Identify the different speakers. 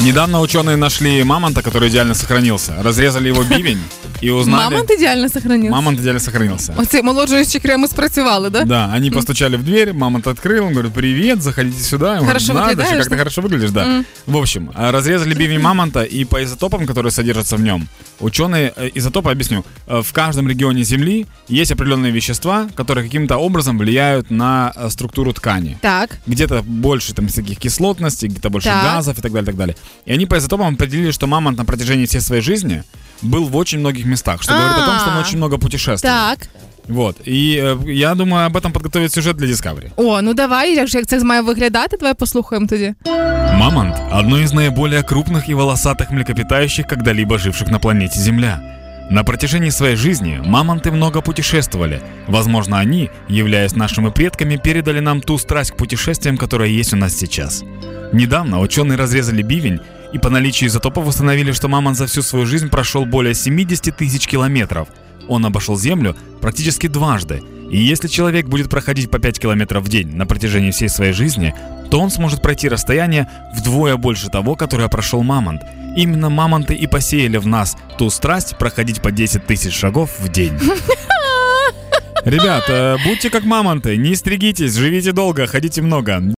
Speaker 1: Недавно ученые нашли мамонта, который идеально сохранился. Разрезали его бивень и узнали...
Speaker 2: Мамонт ідеально сохранився.
Speaker 1: Мамонт идеально сохранился.
Speaker 2: Оці молоджуючі креми спрацювали, да?
Speaker 1: Да, они постучали в дверь, мамонт открыл, он говорит, привет, заходите сюда. Он
Speaker 2: Хорошо
Speaker 1: говорит,
Speaker 2: выглядаешь,
Speaker 1: «Надо же, как ты
Speaker 2: да?
Speaker 1: хорошо выглядишь, да. В общем, а, разрезали бивень мамонта, и по изотопам, которые содержатся в нем, ученые, э, изотопы, объясню, э, в каждом регионе Земли есть определенные вещества, которые каким-то образом влияют на э, структуру ткани.
Speaker 2: Так.
Speaker 1: где-то больше там всяких кислотностей, где-то больше
Speaker 2: Так.
Speaker 1: газов и так далее, так далее. И они по изотопам определили, что мамонт на протяжении всей своей жизни был в очень многих местах, что говорит о том, что он
Speaker 2: А.
Speaker 1: очень много путешествовал.
Speaker 2: Так.
Speaker 1: Вот. И э, я думаю, об этом подготовить сюжет для Discovery.
Speaker 2: О, ну давай, як же як це має виглядати, давай послухаємо тоді.
Speaker 1: Мамонт – одно из наиболее крупных и волосатых млекопитающих, когда-либо живших на планете Земля. На протяжении своей жизни мамонты много путешествовали. Возможно, они, являясь нашими предками, передали нам ту страсть к путешествиям, которая есть у нас сейчас. Недавно ученые разрезали бивень и по наличию изотопов установили, что мамонт за всю свою жизнь прошел более 70 тысяч километров. Он обошел Землю практически дважды. И если человек будет проходить по 5 километров в день на протяжении всей своей жизни, то он сможет пройти расстояние вдвое больше того, которое прошел мамонт. Именно мамонты и посеяли в нас ту страсть проходить по 10 тысяч шагов в день. Ребят, э, будьте как мамонты, не стригитесь, живите долго, ходите много.